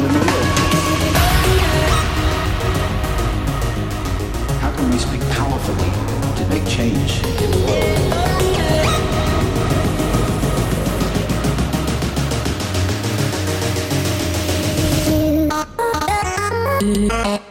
problem in the world. How can we speak powerfully to make change in the world?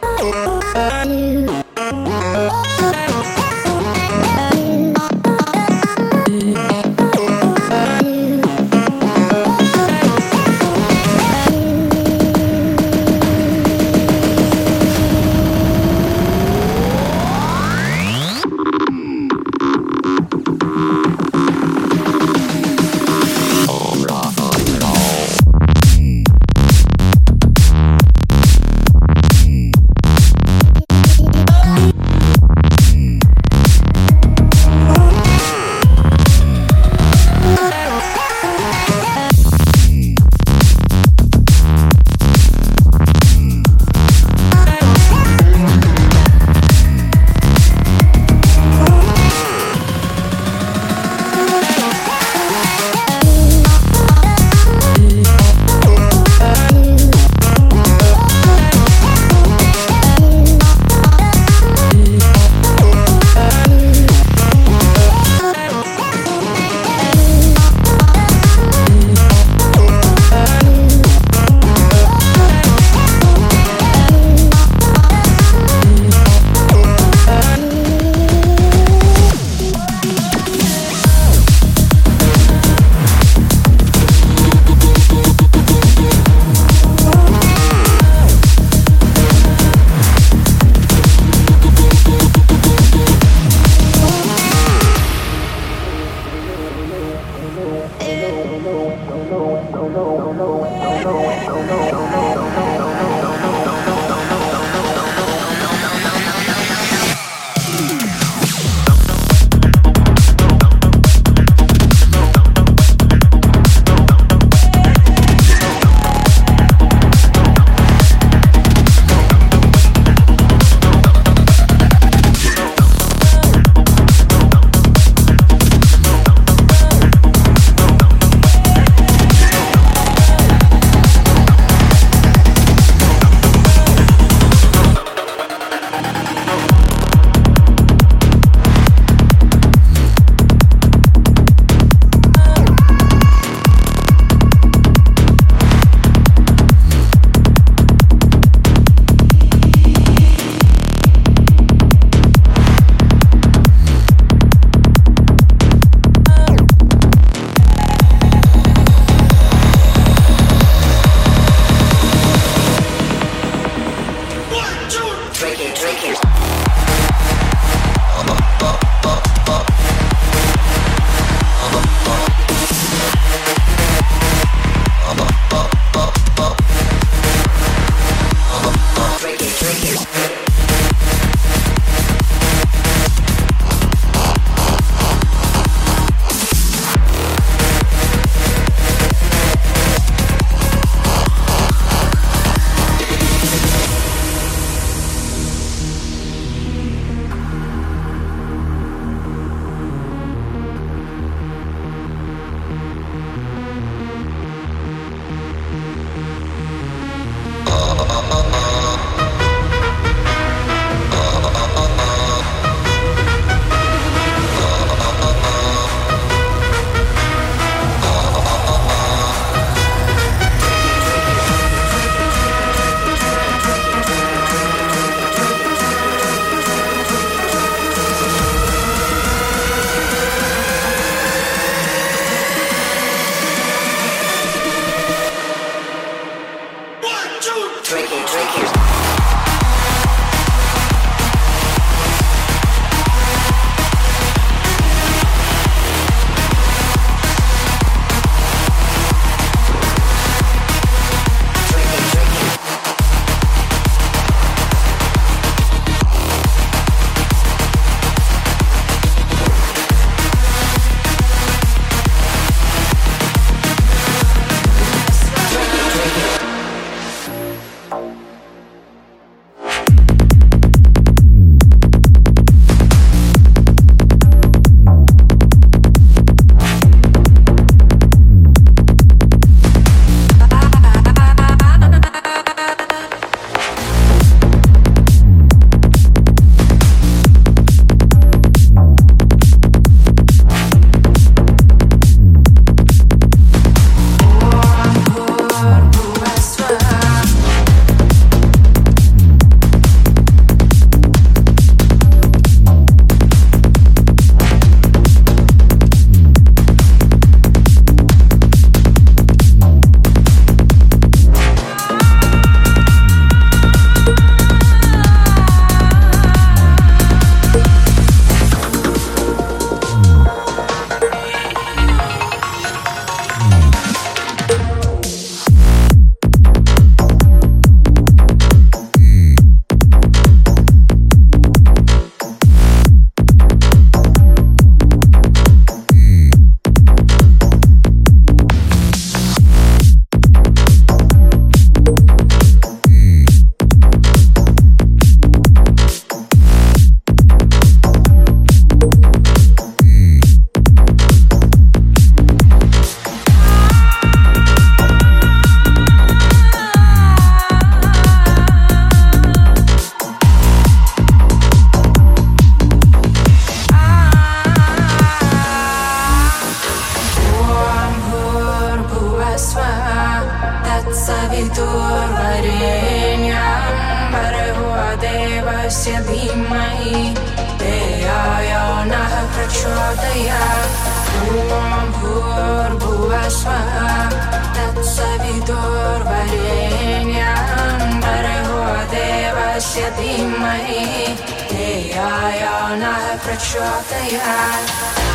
my ear. They are your night, pressure they.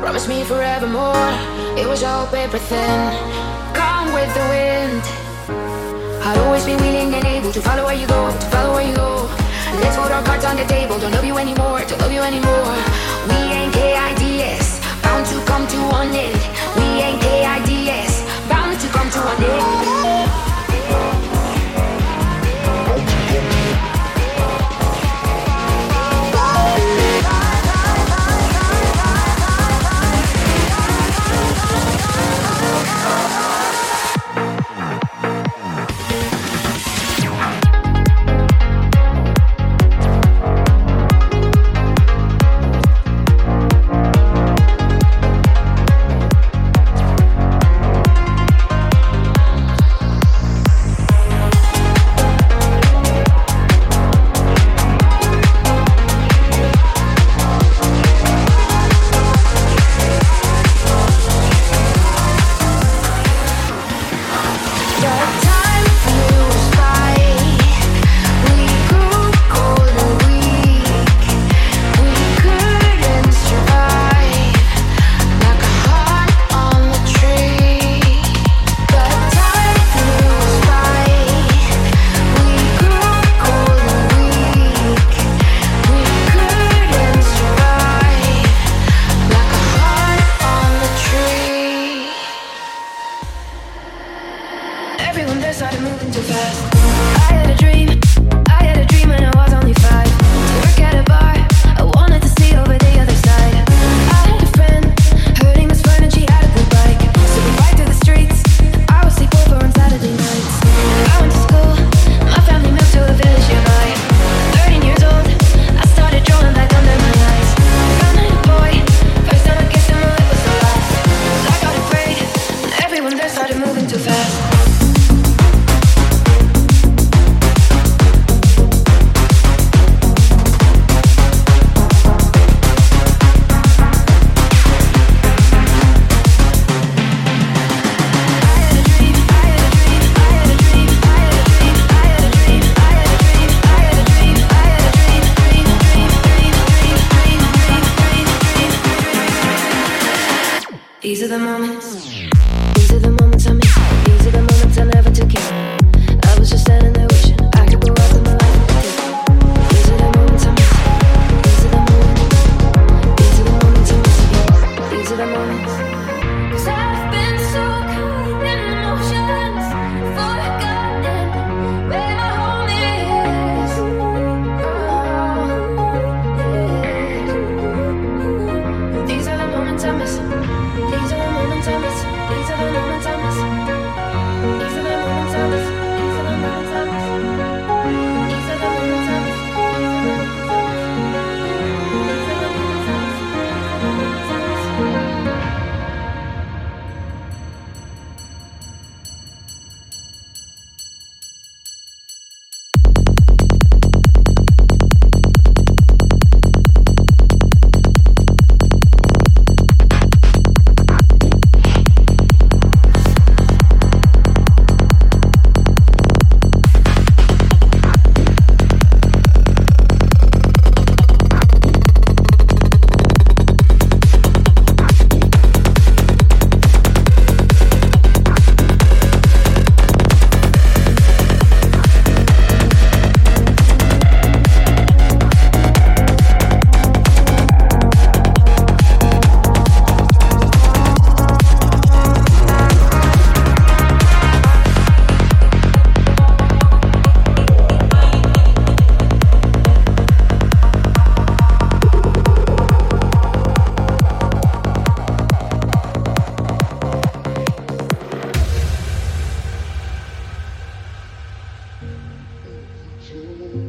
Promise me forevermore, it was all paper thin. Come with the wind. I'll always be willing and able to follow where you go, to follow where you go. Let's put our cards on the table, don't love you anymore, don't love you anymore. We ain't KIDS, bound to come to one end. We ain't KIDS, bound to come to one end. Jesus.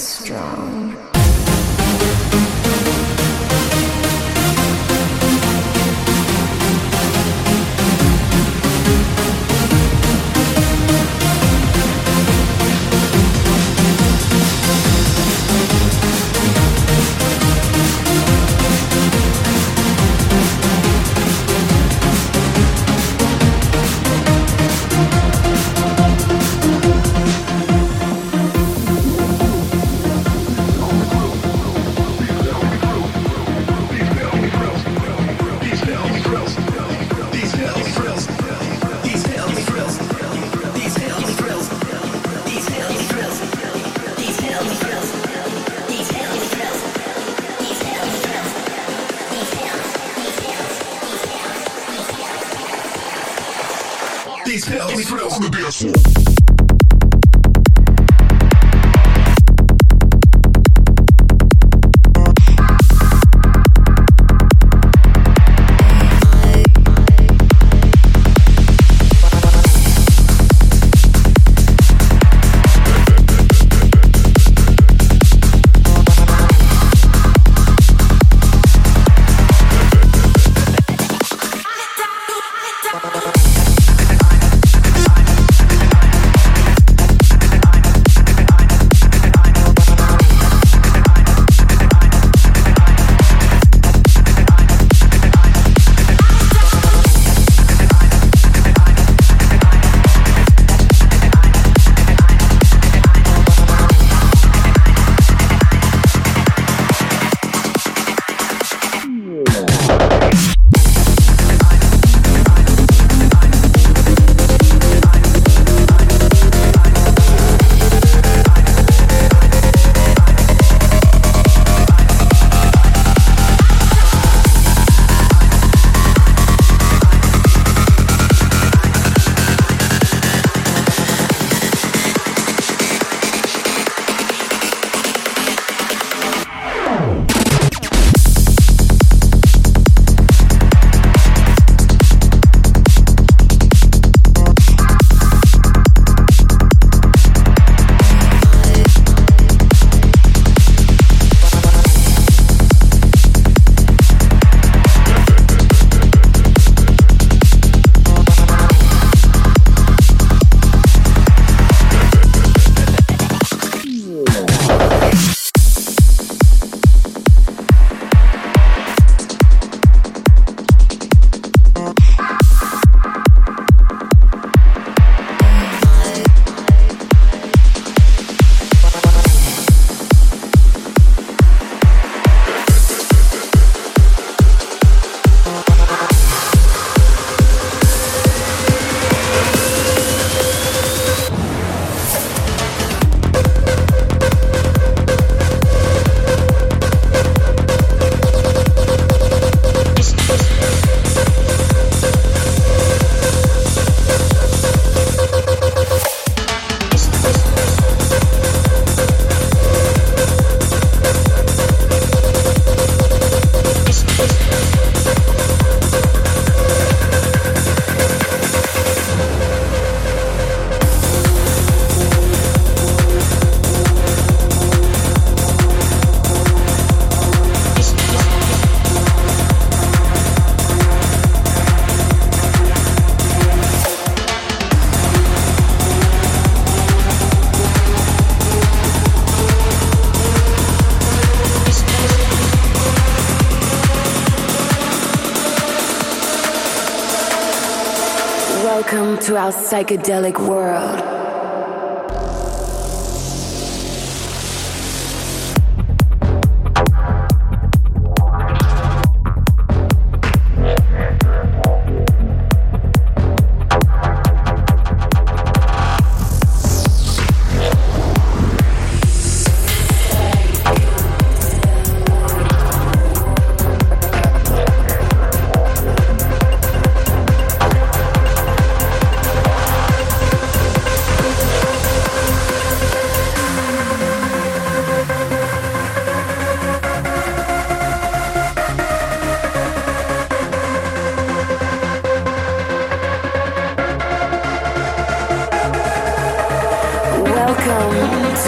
Strong. Psychedelic world.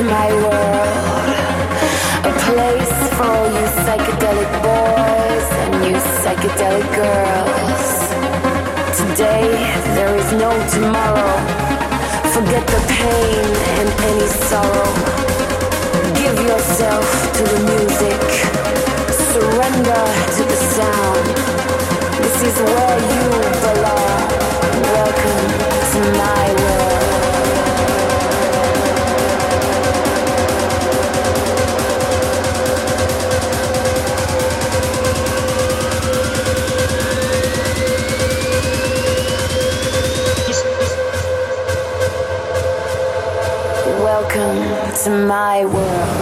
my world. A place for all you psychedelic boys and you psychedelic girls. Today, there is no tomorrow. Forget the pain and any sorrow. Give yourself to the music. Surrender to the sound. This is where you belong. in my world.